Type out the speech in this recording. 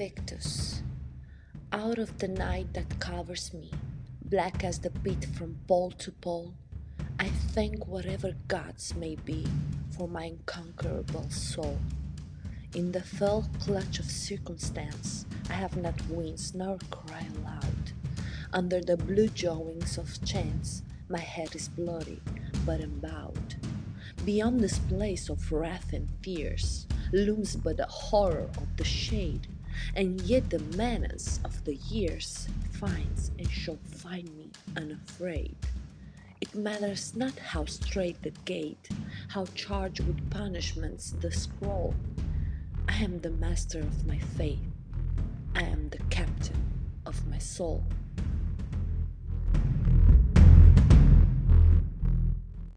Invictus. Out of the night that covers me, black as the pit from pole to pole, I thank whatever gods may be for my unconquerable soul. In the fell clutch of circumstance, I have not wings nor cry aloud. Under the blue jawings of chance, my head is bloody, but unbowed. Beyond this place of wrath and fears looms but the horror of the shade, and yet the menace of the years finds and shall find me unafraid. It matters not how strait the gate, how charged with punishments the scroll. I am the master of my fate. I am the captain of my soul.